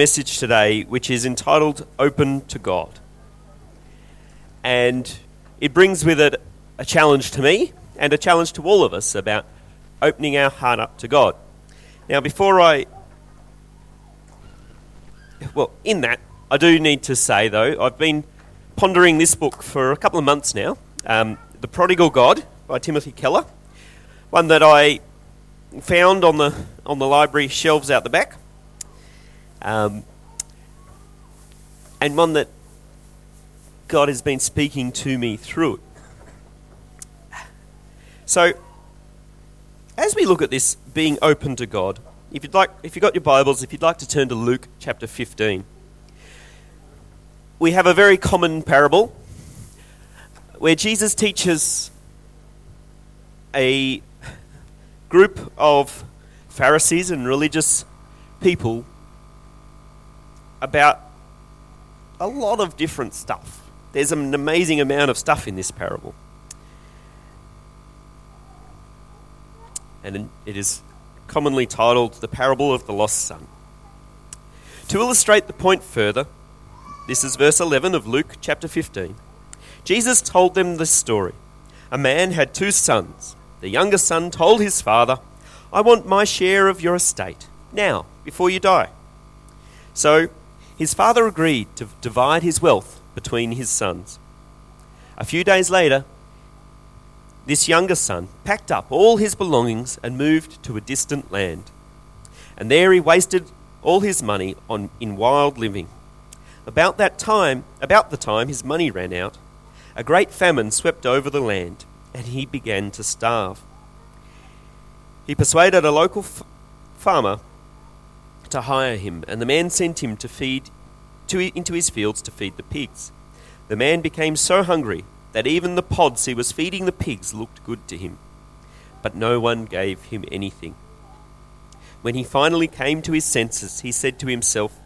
message today, which is entitled Open to God. And it brings with it a challenge to me and a challenge to all of us about opening our heart up to God. Now, before I. Well, in that, I do need to say, though, I've been pondering this book for a couple of months now um, The Prodigal God by Timothy Keller, one that I found on the, on the library shelves out the back. Um, and one that God has been speaking to me through it. So, as we look at this being open to God, if you'd like, if you've got your Bibles, if you'd like to turn to Luke chapter 15, we have a very common parable where Jesus teaches a group of Pharisees and religious people about a lot of different stuff. There's an amazing amount of stuff in this parable. And it is commonly titled The Parable of the Lost Son. To illustrate the point further, this is verse 11 of Luke chapter 15. Jesus told them this story. A man had two sons. The younger son told his father, I want my share of your estate, now, before you die. So his father agreed to divide his wealth between his sons. A few days later, this younger son packed up all his belongings and moved to a distant land. And there he wasted all his money on, in wild living. About that time, about the time his money ran out, a great famine swept over the land, and he began to starve. He persuaded a local f- farmer to hire him, and the man sent him to feed to, into his fields to feed the pigs. The man became so hungry that even the pods he was feeding the pigs looked good to him, but no one gave him anything. When he finally came to his senses, he said to himself,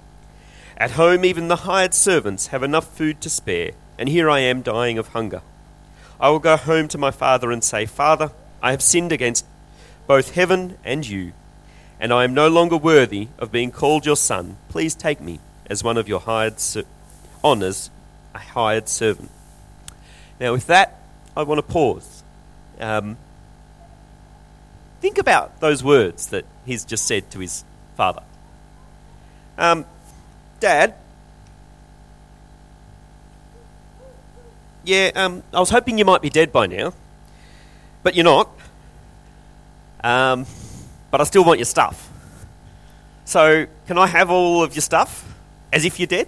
At home, even the hired servants have enough food to spare, and here I am dying of hunger. I will go home to my father and say, Father, I have sinned against both heaven and you and I am no longer worthy of being called your son. Please take me as one of your hired ser- honours, a hired servant. Now, with that, I want to pause. Um, think about those words that he's just said to his father. Um, Dad, yeah, um, I was hoping you might be dead by now, but you're not. Um, but I still want your stuff. So, can I have all of your stuff as if you're dead?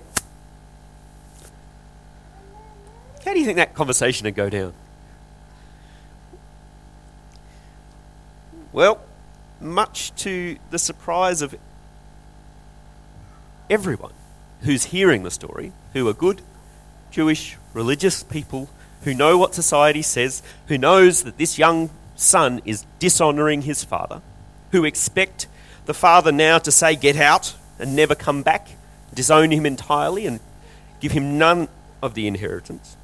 How do you think that conversation would go down? Well, much to the surprise of everyone who's hearing the story, who are good Jewish religious people who know what society says, who knows that this young son is dishonoring his father, who expect the father now to say, Get out and never come back, disown him entirely, and give him none of the inheritance.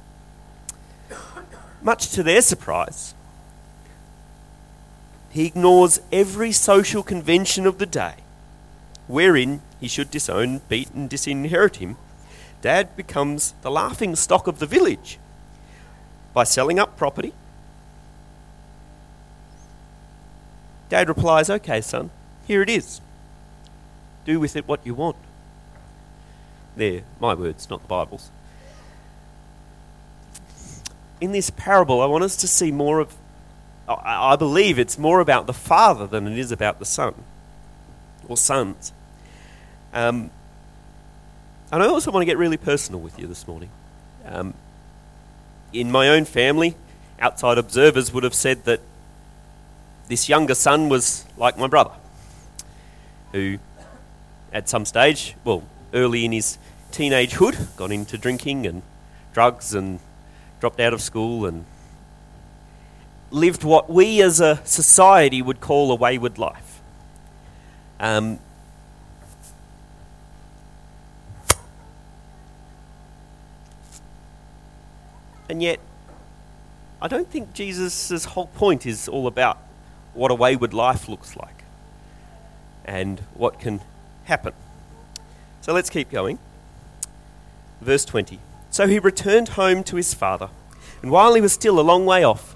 Much to their surprise, he ignores every social convention of the day wherein he should disown, beat, and disinherit him. Dad becomes the laughing stock of the village by selling up property Dad replies, Okay, son, here it is. Do with it what you want. There, my words, not the Bible's. In this parable, I want us to see more of, I believe it's more about the father than it is about the son or sons. Um, and I also want to get really personal with you this morning. Um, in my own family, outside observers would have said that this younger son was like my brother, who at some stage, well, early in his teenagehood, got into drinking and drugs and dropped out of school and lived what we as a society would call a wayward life. Um, and yet, I don't think Jesus' whole point is all about what a wayward life looks like and what can happen. So let's keep going. Verse 20. So he returned home to his father, and while he was still a long way off,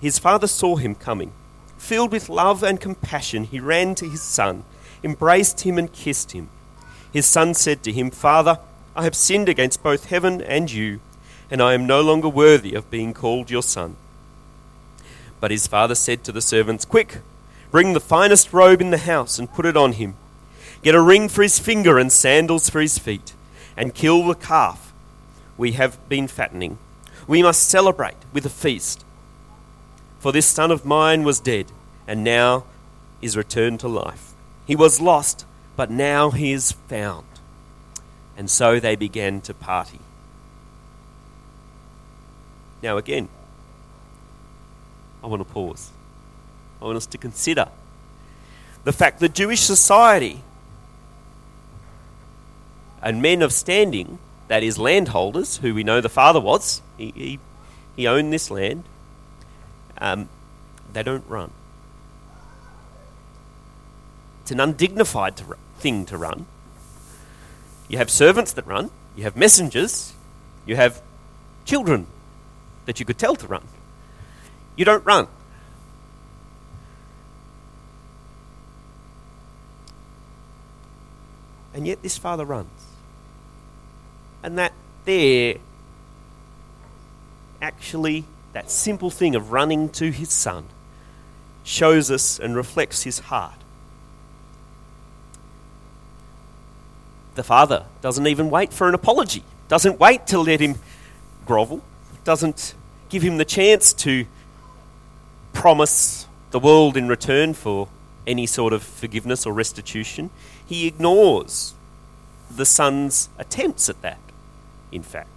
his father saw him coming. Filled with love and compassion, he ran to his son, embraced him, and kissed him. His son said to him, Father, I have sinned against both heaven and you, and I am no longer worthy of being called your son. But his father said to the servants, Quick, bring the finest robe in the house and put it on him. Get a ring for his finger and sandals for his feet, and kill the calf we have been fattening. We must celebrate with a feast. For this son of mine was dead, and now is returned to life. He was lost, but now he is found. And so they began to party. Now, again, I want to pause. I want us to consider the fact that Jewish society and men of standing, that is, landholders, who we know the father was, he, he, he owned this land, um, they don't run. It's an undignified to, thing to run. You have servants that run, you have messengers, you have children that you could tell to run. You don't run. And yet this father runs. And that there, actually, that simple thing of running to his son, shows us and reflects his heart. The father doesn't even wait for an apology, doesn't wait to let him grovel, doesn't give him the chance to promise the world in return for any sort of forgiveness or restitution. He ignores the son's attempts at that, in fact,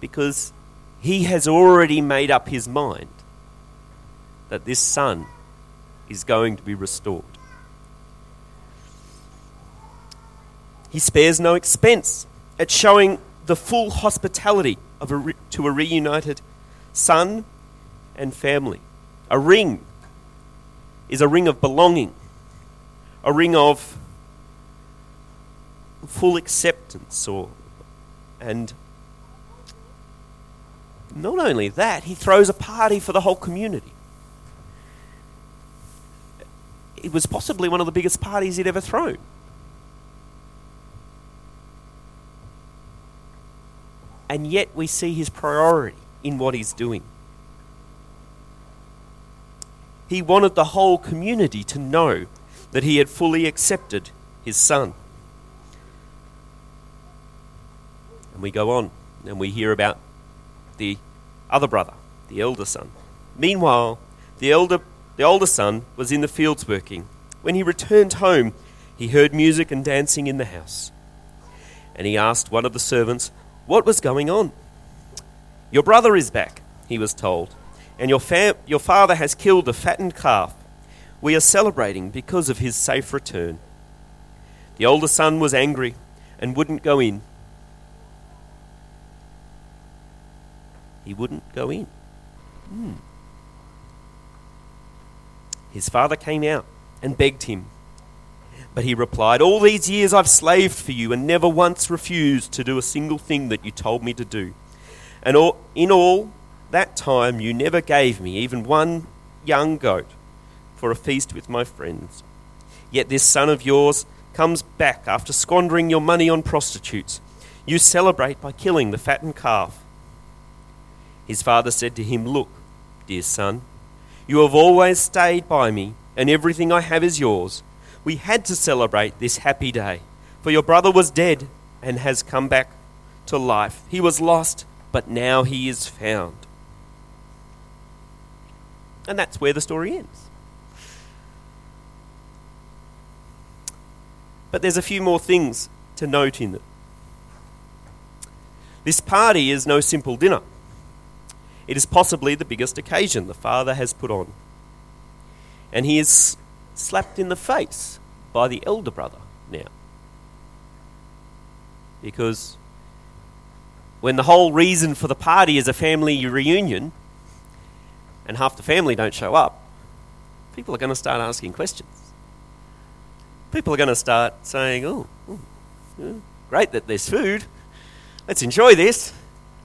because he has already made up his mind that this son is going to be restored. He spares no expense at showing the full hospitality of a re- to a reunited son and family. A ring is a ring of belonging, a ring of full acceptance or and not only that, he throws a party for the whole community. It was possibly one of the biggest parties he'd ever thrown. And yet we see his priority in what he's doing. He wanted the whole community to know that he had fully accepted his son. And we go on and we hear about the other brother, the elder son. Meanwhile, the elder the older son was in the fields working. When he returned home, he heard music and dancing in the house. And he asked one of the servants what was going on. Your brother is back, he was told, and your, fam- your father has killed a fattened calf. We are celebrating because of his safe return. The older son was angry and wouldn't go in. He wouldn't go in. Hmm. His father came out and begged him. But he replied, All these years I've slaved for you and never once refused to do a single thing that you told me to do. And all, in all that time you never gave me even one young goat for a feast with my friends. Yet this son of yours comes back after squandering your money on prostitutes. You celebrate by killing the fattened calf. His father said to him, Look, dear son, you have always stayed by me, and everything I have is yours. We had to celebrate this happy day, for your brother was dead and has come back to life. He was lost, but now he is found. And that's where the story ends. But there's a few more things to note in it. This party is no simple dinner. It is possibly the biggest occasion the father has put on. And he is slapped in the face by the elder brother now. Because when the whole reason for the party is a family reunion and half the family don't show up, people are going to start asking questions. people are going to start saying, oh, oh, great that there's food. Let's enjoy this.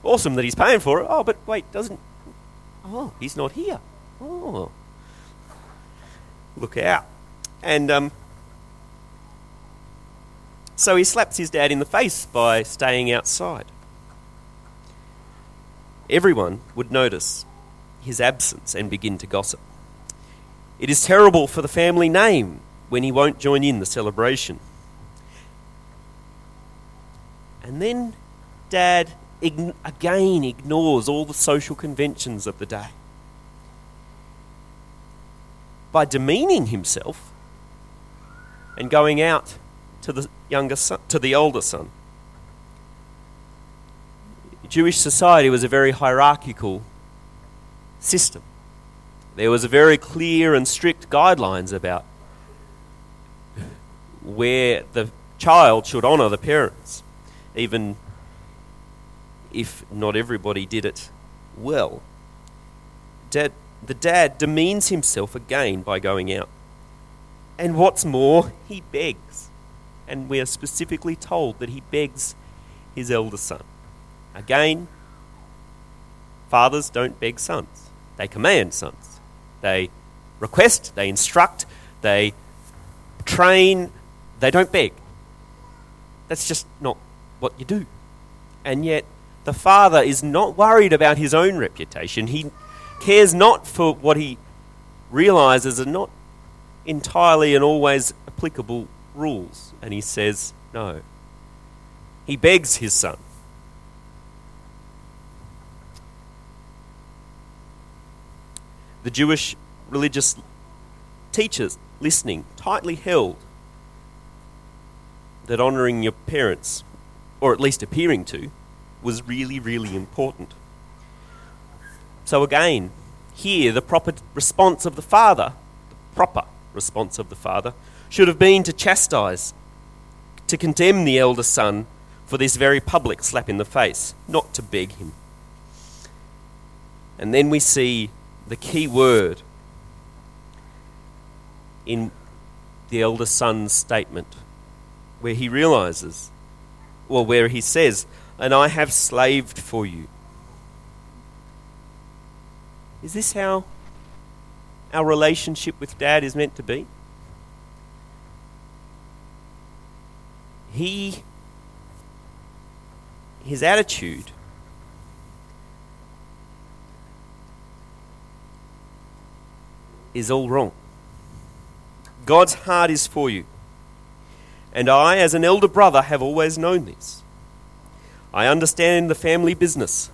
Awesome that he's paying for it. Oh, but wait, doesn't. Oh, he's not here. Oh. Look out. And um, so he slaps his dad in the face by staying outside. Everyone would notice his absence and begin to gossip. It is terrible for the family name when he won't join in the celebration. And then dad ign- again ignores all the social conventions of the day. By demeaning himself and going out to the younger son, to the older son. Jewish society was a very hierarchical system. There was a very clear and strict guidelines about where the child should honour the parents, even if not everybody did it well. Dad, the dad demeans himself again by going out. And what's more, he begs. And we are specifically told that he begs his elder son. Again, fathers don't beg sons, they command sons. They request, they instruct, they train, they don't beg. That's just not what you do. And yet, the father is not worried about his own reputation. He cares not for what he realizes are not entirely and always applicable rules. And he says, no. He begs his son. The Jewish religious teachers listening tightly held that honouring your parents, or at least appearing to, was really, really important. So again, here the proper response of the father, the proper response of the father, should have been to chastise, to condemn the elder son for this very public slap in the face, not to beg him. And then we see the key word in the elder son's statement, where he realizes, well, where he says, And I have slaved for you. Is this how our relationship with dad is meant to be? He, his attitude is all wrong. God's heart is for you. And I, as an elder brother, have always known this. I understand the family business.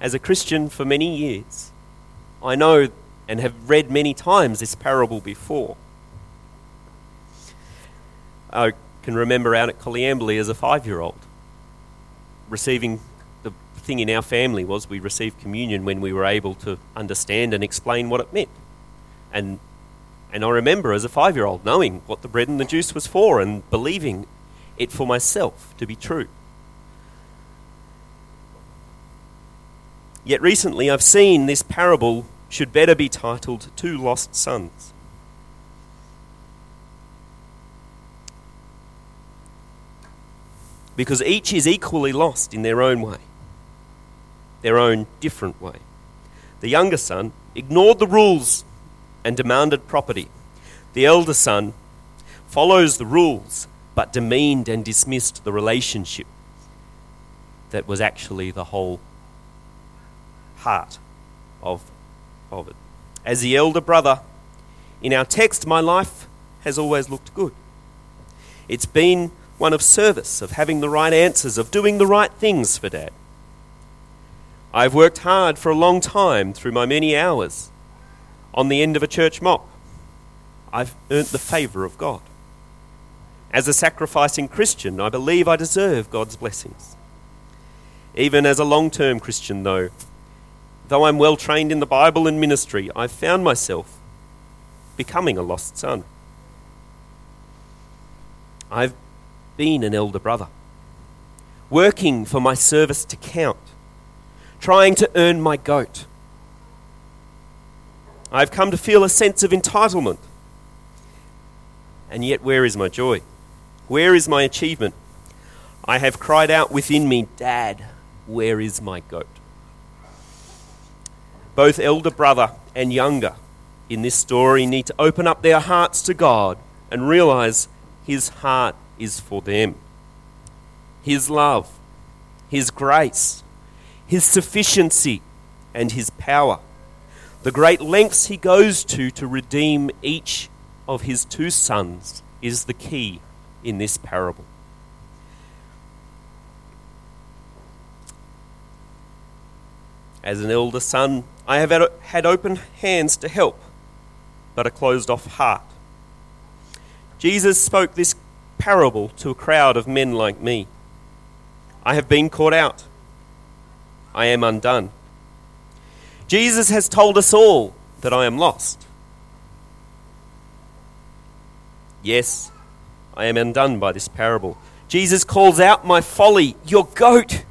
As a Christian for many years, I know and have read many times this parable before. I can remember out at Coleambally as a five year old receiving thing in our family was we received communion when we were able to understand and explain what it meant. And and I remember as a five year old knowing what the bread and the juice was for and believing it for myself to be true. Yet recently I've seen this parable should better be titled Two Lost Sons. Because each is equally lost in their own way, their own different way. The younger son ignored the rules and demanded property. The elder son follows the rules but demeaned and dismissed the relationship that was actually the whole heart of, of it. As the elder brother, in our text, my life has always looked good. It's been one of service, of having the right answers, of doing the right things for Dad. I've worked hard for a long time through my many hours on the end of a church mop. I've earned the favour of God. As a sacrificing Christian, I believe I deserve God's blessings. Even as a long term Christian, though, though I'm well trained in the Bible and ministry, I've found myself becoming a lost son. I've been an elder brother, working for my service to count, trying to earn my goat I've come to feel a sense of entitlement. and yet where is my joy? Where is my achievement? I have cried out within me, Dad, where is my goat? Both elder brother and younger in this story need to open up their hearts to God and realize His heart is for them. His love, His grace, His sufficiency, and His power. The great lengths He goes to to redeem each of His two sons is the key in this parable. As an elder son, I have had open hands to help, but a closed off heart. Jesus spoke this parable to a crowd of men like me. I have been caught out. I am undone. Jesus has told us all that I am lost. Yes, I am undone by this parable. Jesus calls out my folly, your goat.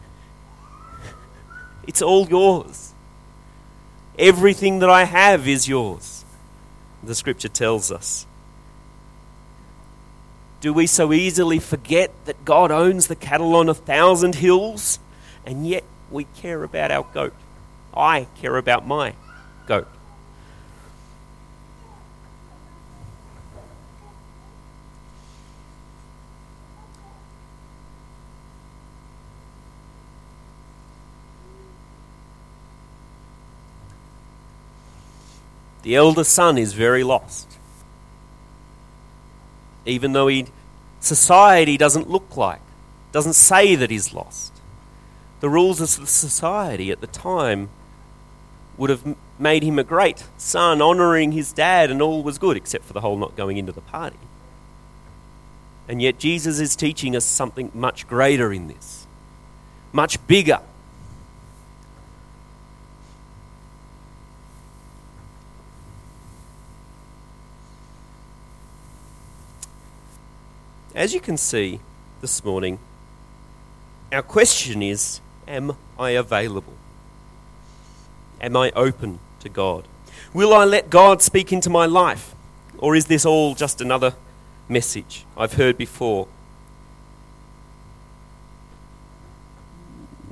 It's all yours. Everything that I have is yours. The scripture tells us. Do we so easily forget that God owns the cattle on a thousand hills, and yet we care about our goat? I care about my goat. The elder son is very lost. Even though he, society doesn't look like, doesn't say that he's lost. The rules of society at the time would have made him a great son, honouring his dad, and all was good, except for the whole not going into the party. And yet, Jesus is teaching us something much greater in this, much bigger. As you can see this morning, our question is Am I available? Am I open to God? Will I let God speak into my life? Or is this all just another message I've heard before?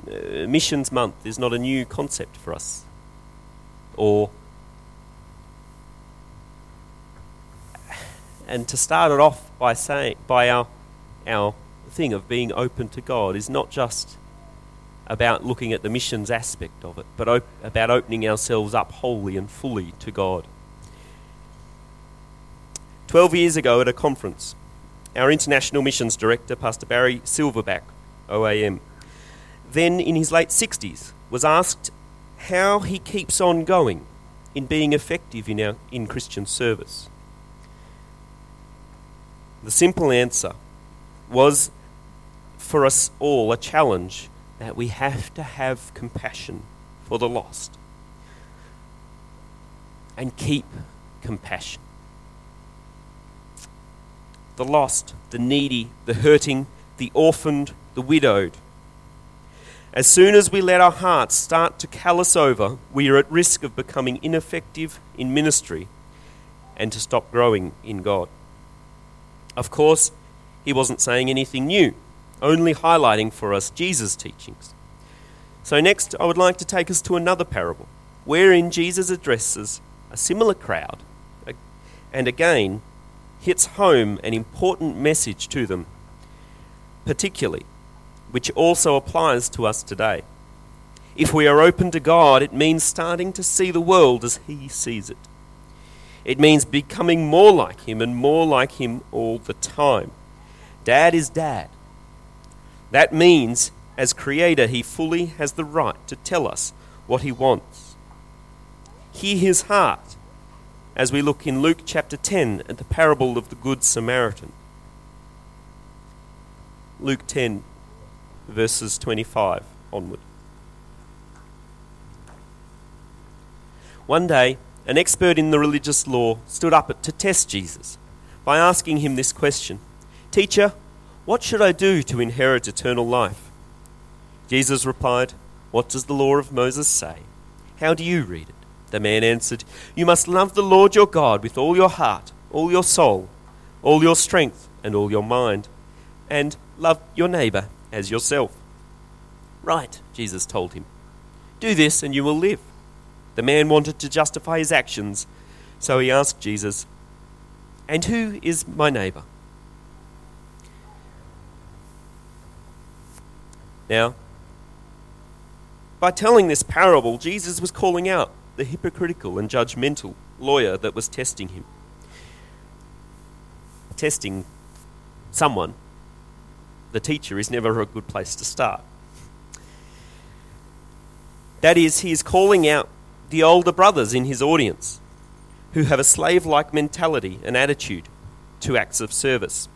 Uh, missions month is not a new concept for us. Or and to start it off by saying by our our thing of being open to God is not just about looking at the missions aspect of it, but op- about opening ourselves up wholly and fully to God. Twelve years ago at a conference, our international missions director, Pastor Barry Silverback, OAM, then in his late 60s, was asked how he keeps on going in being effective in, our, in Christian service. The simple answer was for us all a challenge that we have to have compassion for the lost and keep compassion. The lost, the needy, the hurting, the orphaned, the widowed. As soon as we let our hearts start to callous over, we are at risk of becoming ineffective in ministry and to stop growing in God. Of course, he wasn't saying anything new, only highlighting for us Jesus' teachings. So, next, I would like to take us to another parable, wherein Jesus addresses a similar crowd and again hits home an important message to them, particularly, which also applies to us today. If we are open to God, it means starting to see the world as He sees it. It means becoming more like Him and more like Him all the time. Dad is dad. That means, as Creator, He fully has the right to tell us what He wants. Hear His heart as we look in Luke chapter 10 at the parable of the Good Samaritan. Luke 10, verses 25 onward. One day, an expert in the religious law stood up to test Jesus by asking him this question Teacher, what should I do to inherit eternal life? Jesus replied, What does the law of Moses say? How do you read it? The man answered, You must love the Lord your God with all your heart, all your soul, all your strength and all your mind, and love your neighbor as yourself. Right, Jesus told him. Do this and you will live. The man wanted to justify his actions, so he asked Jesus, And who is my neighbor? Now, by telling this parable, Jesus was calling out the hypocritical and judgmental lawyer that was testing him. Testing someone, the teacher, is never a good place to start. That is, he is calling out the older brothers in his audience who have a slave like mentality and attitude to acts of service,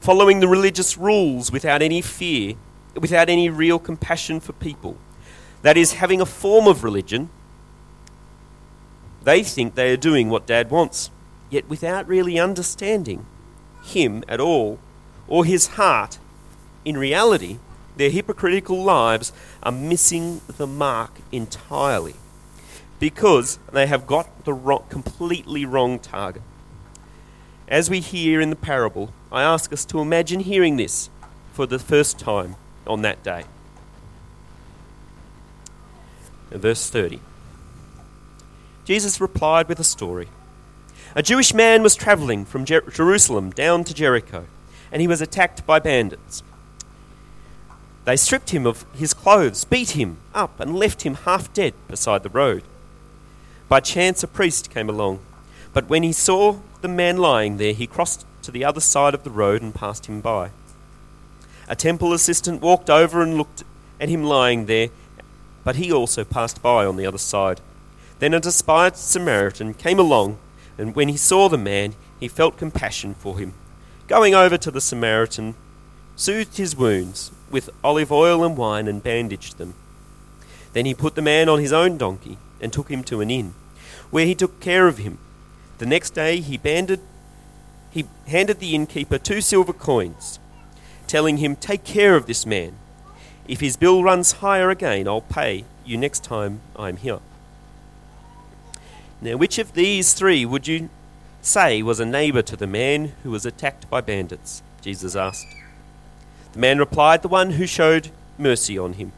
following the religious rules without any fear, without any real compassion for people. That is, having a form of religion. They think they are doing what dad wants, yet without really understanding him at all or his heart. In reality, their hypocritical lives are missing the mark entirely because they have got the wrong, completely wrong target. As we hear in the parable, I ask us to imagine hearing this for the first time on that day. verse 30. Jesus replied with a story. A Jewish man was traveling from Jer- Jerusalem down to Jericho, and he was attacked by bandits. They stripped him of his clothes, beat him up, and left him half dead beside the road. By chance, a priest came along, but when he saw the man lying there, he crossed to the other side of the road and passed him by. A temple assistant walked over and looked at him lying there, but he also passed by on the other side. Then a despised Samaritan came along, and when he saw the man, he felt compassion for him. Going over to the Samaritan, soothed his wounds with olive oil and wine and bandaged them. Then he put the man on his own donkey and took him to an inn, where he took care of him. The next day he banded, he handed the innkeeper two silver coins, telling him, Take care of this man. If his bill runs higher again, I'll pay you next time I'm here. Now, which of these three would you say was a neighbor to the man who was attacked by bandits? Jesus asked. The man replied, The one who showed mercy on him.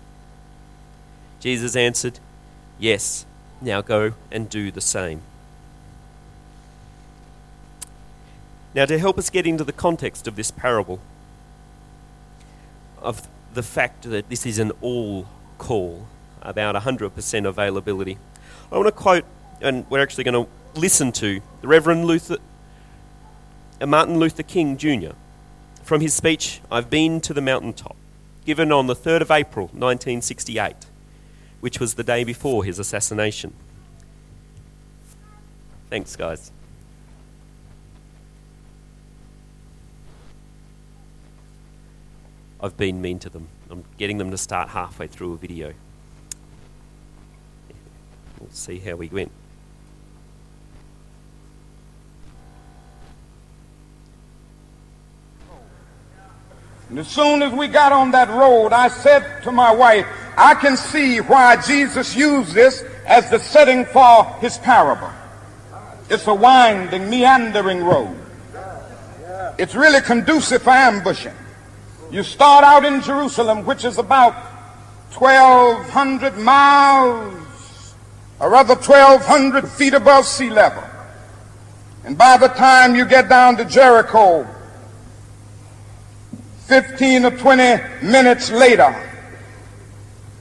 Jesus answered, Yes, now go and do the same. Now, to help us get into the context of this parable, of the fact that this is an all call, about 100% availability, I want to quote, and we're actually going to listen to the Reverend Luther, uh, Martin Luther King Jr from his speech, I've Been to the Mountaintop, given on the 3rd of April 1968, which was the day before his assassination. Thanks, guys. I've been mean to them. I'm getting them to start halfway through a video. We'll see how we went. And as soon as we got on that road, I said to my wife, I can see why Jesus used this as the setting for his parable. It's a winding, meandering road. It's really conducive for ambushing. You start out in Jerusalem, which is about 1,200 miles, or rather 1,200 feet above sea level. And by the time you get down to Jericho, 15 or 20 minutes later,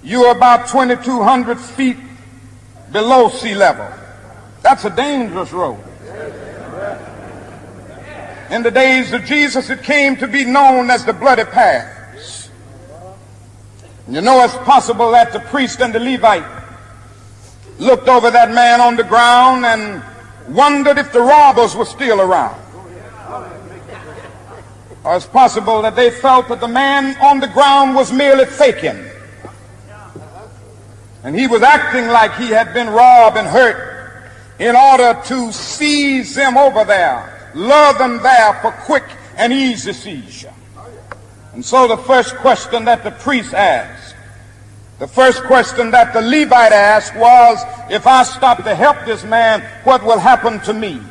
you're about 2,200 feet below sea level. That's a dangerous road. In the days of Jesus, it came to be known as the bloody pass. You know, it's possible that the priest and the Levite looked over that man on the ground and wondered if the robbers were still around. Or it's possible that they felt that the man on the ground was merely faking. And he was acting like he had been robbed and hurt in order to seize them over there, lure them there for quick and easy seizure. And so the first question that the priest asked, the first question that the Levite asked was, if I stop to help this man, what will happen to me?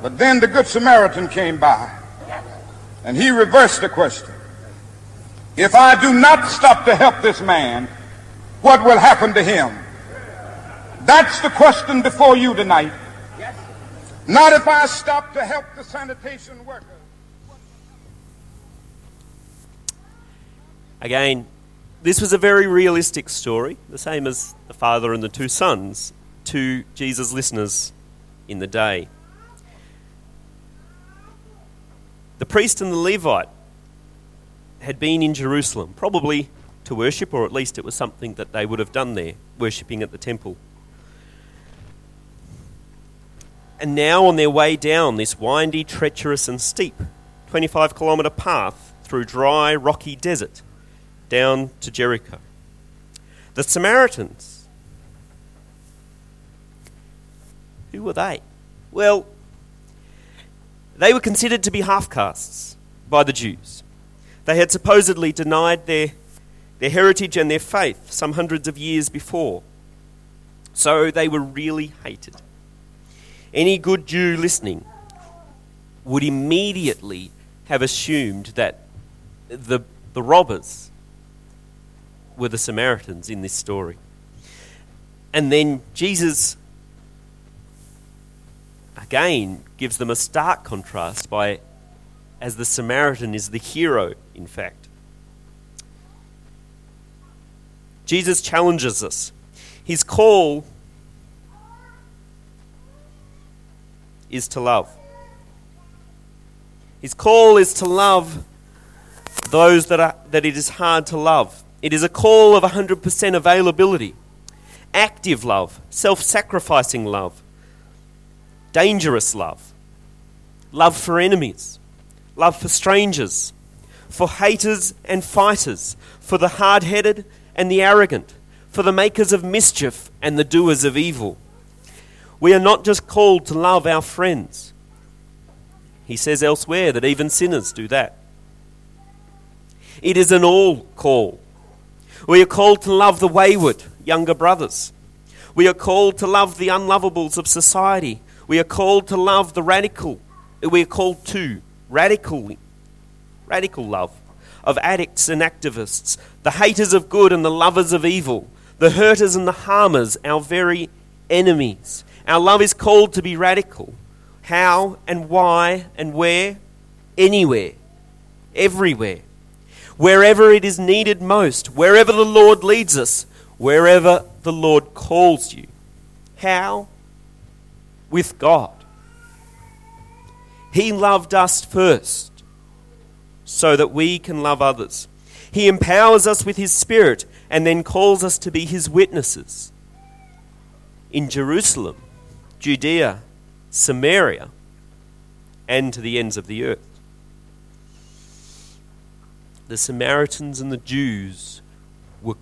But then the Good Samaritan came by and he reversed the question. If I do not stop to help this man, what will happen to him? That's the question before you tonight. Not if I stop to help the sanitation workers. Again, this was a very realistic story, the same as the father and the two sons to Jesus' listeners in the day. The priest and the Levite had been in Jerusalem, probably to worship, or at least it was something that they would have done there, worshipping at the temple. And now, on their way down this windy, treacherous, and steep 25 kilometre path through dry, rocky desert down to Jericho, the Samaritans, who were they? Well, they were considered to be half castes by the Jews. They had supposedly denied their, their heritage and their faith some hundreds of years before. So they were really hated. Any good Jew listening would immediately have assumed that the, the robbers were the Samaritans in this story. And then Jesus again gives them a stark contrast by as the Samaritan is the hero, in fact. Jesus challenges us. His call is to love. His call is to love those that, are, that it is hard to love. It is a call of 100% availability, active love, self sacrificing love, dangerous love, love for enemies, love for strangers, for haters and fighters, for the hard headed and the arrogant, for the makers of mischief and the doers of evil. We are not just called to love our friends. He says elsewhere that even sinners do that. It is an all call. We are called to love the wayward younger brothers. We are called to love the unlovables of society. We are called to love the radical. We are called to radical, radical love of addicts and activists, the haters of good and the lovers of evil, the hurters and the harmers, our very enemies. Our love is called to be radical. How and why and where? Anywhere. Everywhere. Wherever it is needed most. Wherever the Lord leads us. Wherever the Lord calls you. How? With God. He loved us first so that we can love others. He empowers us with His Spirit and then calls us to be His witnesses in Jerusalem Judea, Samaria, and to the ends of the earth. The Samaritans and the Jews were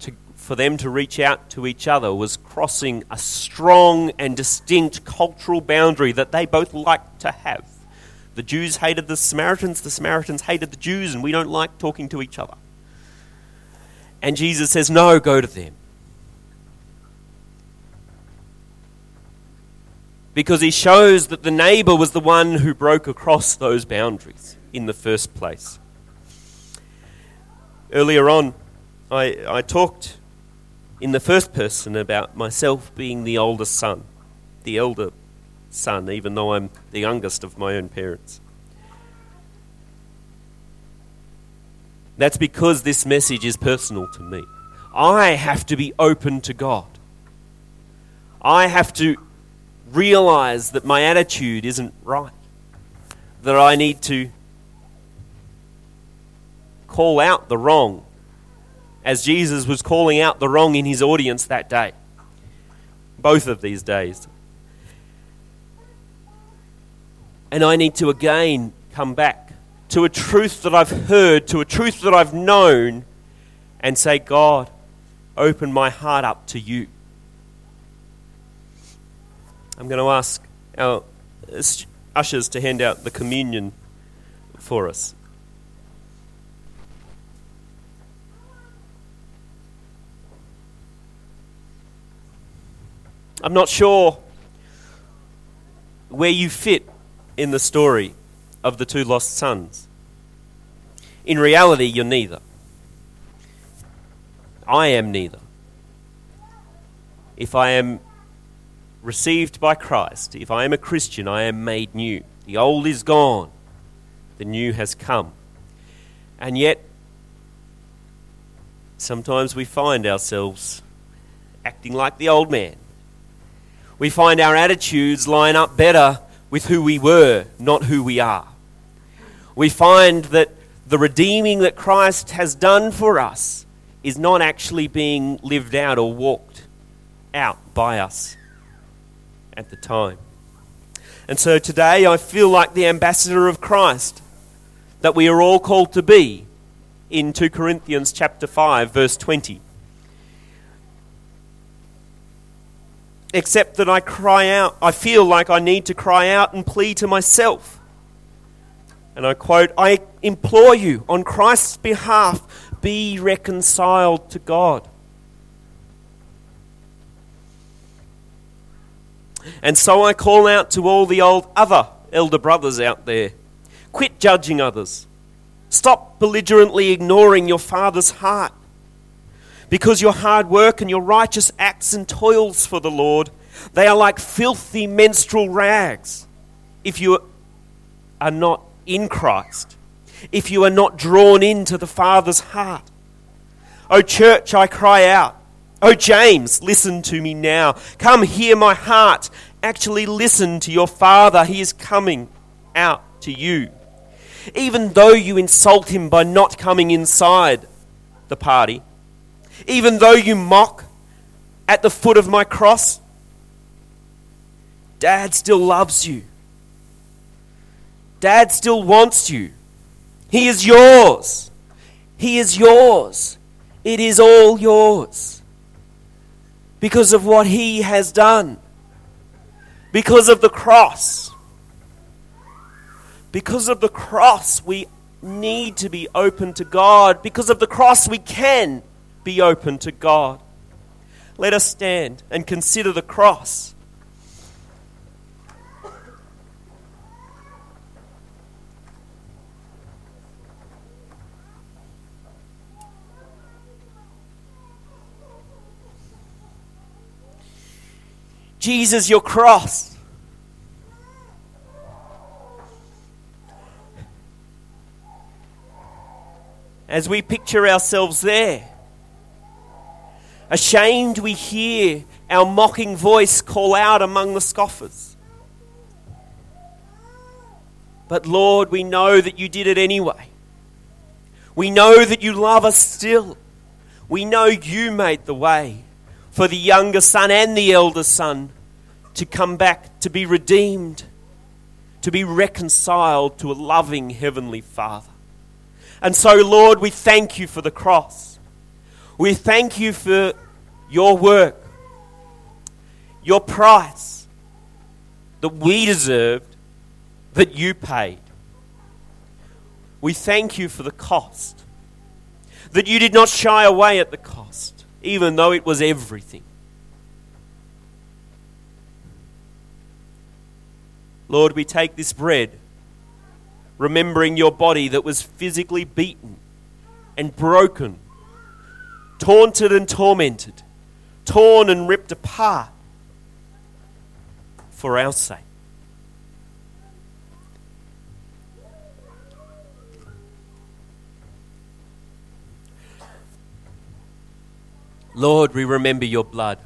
to, for them to reach out to each other was crossing a strong and distinct cultural boundary that they both liked to have. The Jews hated the Samaritans, the Samaritans hated the Jews, and we don't like talking to each other. And Jesus says, No, go to them. Because he shows that the neighbor was the one who broke across those boundaries in the first place. Earlier on, I, I talked in the first person about myself being the older son, the elder son, even though I'm the youngest of my own parents. That's because this message is personal to me. I have to be open to God. I have to realize that my attitude isn't right, that I need to call out the wrong, as Jesus was calling out the wrong in his audience that day. Both of these days. And I need to again come back to a truth that I've heard, to a truth that I've known, and say, God, open my heart up to you. I'm going to ask our ushers to hand out the communion for us. I'm not sure where you fit in the story of the two lost sons. In reality, you're neither. I am neither. If I am received by Christ, if I am a Christian, I am made new. The old is gone, the new has come. And yet, sometimes we find ourselves acting like the old man. We find our attitudes line up better with who we were, not who we are. We find that the redeeming that Christ has done for us is not actually being lived out or walked out by us at the time. And so today I feel like the ambassador of Christ that we are all called to be in 2 Corinthians chapter 5 verse 20. Except that I cry out, I feel like I need to cry out and plead to myself. And I quote, I implore you on Christ's behalf, be reconciled to God. And so I call out to all the old other elder brothers out there quit judging others. Stop belligerently ignoring your father's heart. Because your hard work and your righteous acts and toils for the Lord, they are like filthy menstrual rags if you are not in Christ, if you are not drawn into the Father's heart. O church, I cry out. O James, listen to me now. Come hear my heart. Actually, listen to your Father. He is coming out to you. Even though you insult him by not coming inside the party, even though you mock at the foot of my cross, Dad still loves you. Dad still wants you. He is yours. He is yours. It is all yours. Because of what He has done. Because of the cross. Because of the cross, we need to be open to God. Because of the cross, we can be open to God. Let us stand and consider the cross. Jesus, your cross. As we picture ourselves there, ashamed, we hear our mocking voice call out among the scoffers. But Lord, we know that you did it anyway. We know that you love us still. We know you made the way for the younger son and the elder son to come back, to be redeemed, to be reconciled to a loving Heavenly Father. And so, Lord, we thank you for the cross. We thank you for your work, your price that we deserved, that you paid. We thank you for the cost, that you did not shy away at the cost even though it was everything. Lord, we take this bread, remembering your body that was physically beaten and broken, taunted and tormented, torn and ripped apart for our sake. Lord, we remember your blood.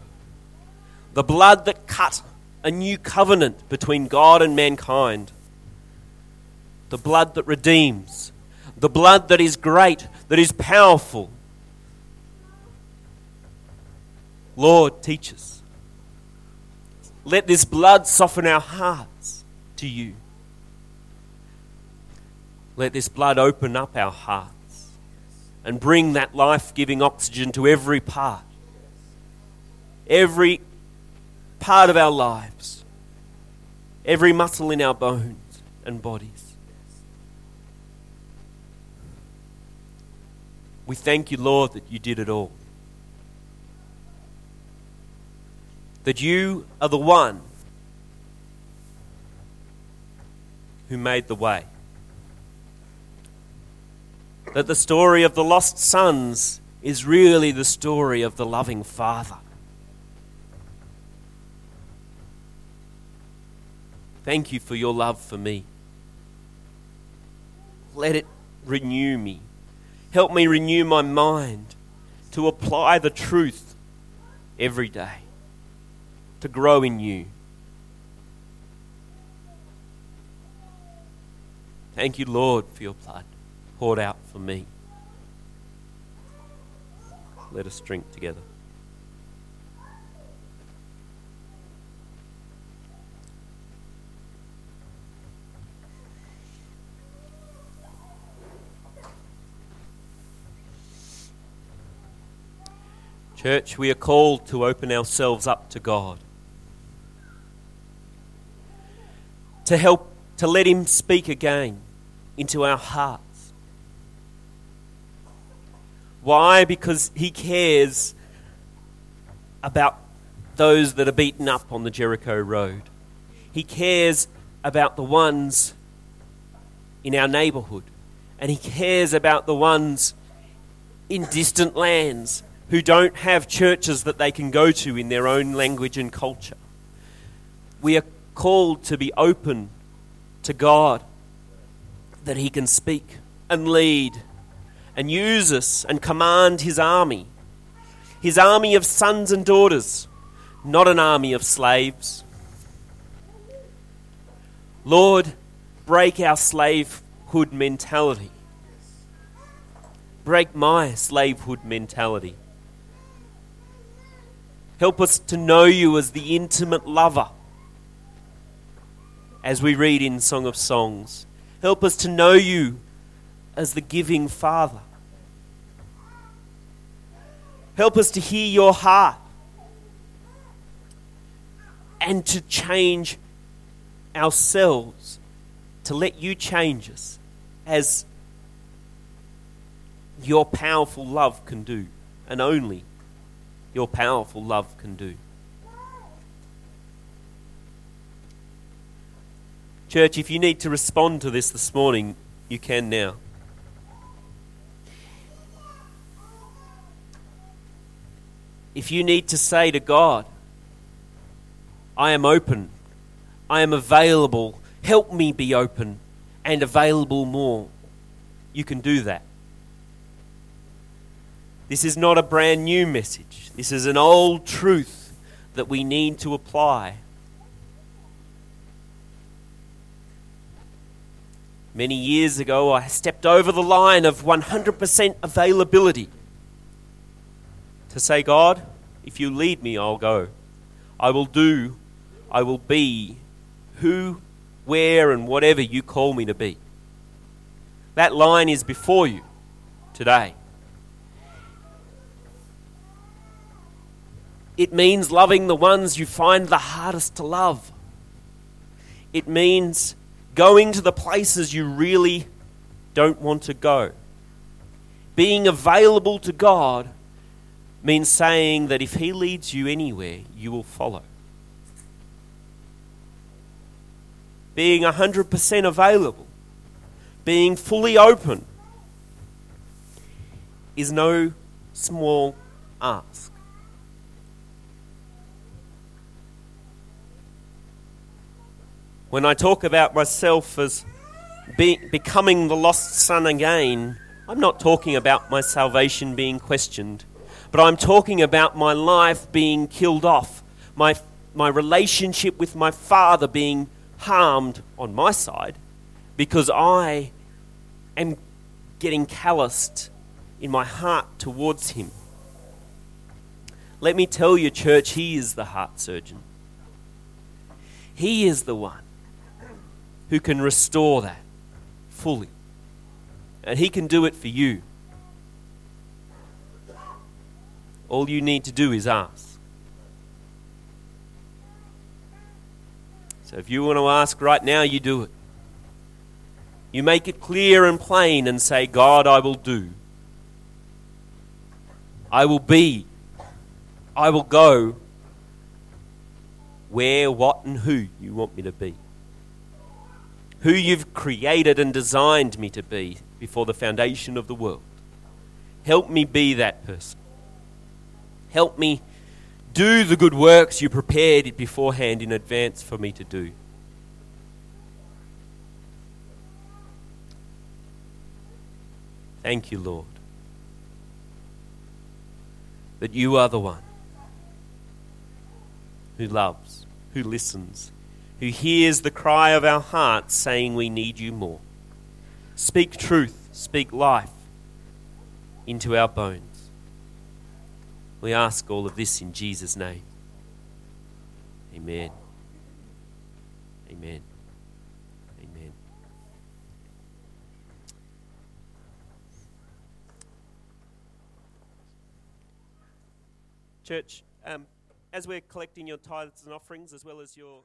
The blood that cut a new covenant between God and mankind. The blood that redeems. The blood that is great, that is powerful. Lord, teach us. Let this blood soften our hearts to you. Let this blood open up our hearts and bring that life giving oxygen to every part, every part of our lives, every muscle in our bones and bodies. We thank you, Lord, that you did it all. That you are the one who made the way. That the story of the lost sons is really the story of the loving Father. Thank you for your love for me. Let it renew me. Help me renew my mind to apply the truth every day, to grow in you. Thank you, Lord, for your blood poured out for me. Let us drink together. Church, we are called to open ourselves up to God. To help, to let Him speak again into our hearts. Why? Because He cares about those that are beaten up on the Jericho road. He cares about the ones in our neighborhood. And He cares about the ones in distant lands who don't have churches that they can go to in their own language and culture. We are called to be open to God that He can speak and lead and use us and command His army. His army of sons and daughters, not an army of slaves. Lord, break our slavehood mentality. Break my slavehood mentality. Help us to know you as the intimate lover, as we read in Song of Songs. Help us to know you as the giving Father. Help us to hear your heart and to change ourselves, to let you change us as your powerful love can do, and only your powerful love can do. Church, if you need to respond to this this morning, you can now. If you need to say to God, I am open, I am available, help me be open and available more, you can do that. This is not a brand new message. This is an old truth that we need to apply. Many years ago, I stepped over the line of 100% availability to say, God, if you lead me, I'll go. I will do, I will be who, where, and whatever you call me to be. That line is before you today. It means loving the ones you find the hardest to love. It means going to the places you really don't want to go. Being available to God means saying that if He leads you anywhere, you will follow. Being 100% available, being fully open, is no small ask. When I talk about myself as be, becoming the lost son again, I'm not talking about my salvation being questioned, but I'm talking about my life being killed off, my, my relationship with my father being harmed on my side because I am getting calloused in my heart towards him. Let me tell you, church, he is the heart surgeon. He is the one who can restore that fully. And He can do it for you. All you need to do is ask. So if you want to ask right now, you do it. You make it clear and plain and say, God, I will do. I will be. I will go where, what, and who you want me to be. Who you've created and designed me to be before the foundation of the world. Help me be that person. Help me do the good works you prepared beforehand in advance for me to do. Thank you, Lord, that you are the one who loves, who listens, who hears the cry of our hearts saying, We need you more. Speak truth, speak life into our bones. We ask all of this in Jesus' name. Amen. Amen. Amen. Church, um, as we're collecting your tithes and offerings as well as your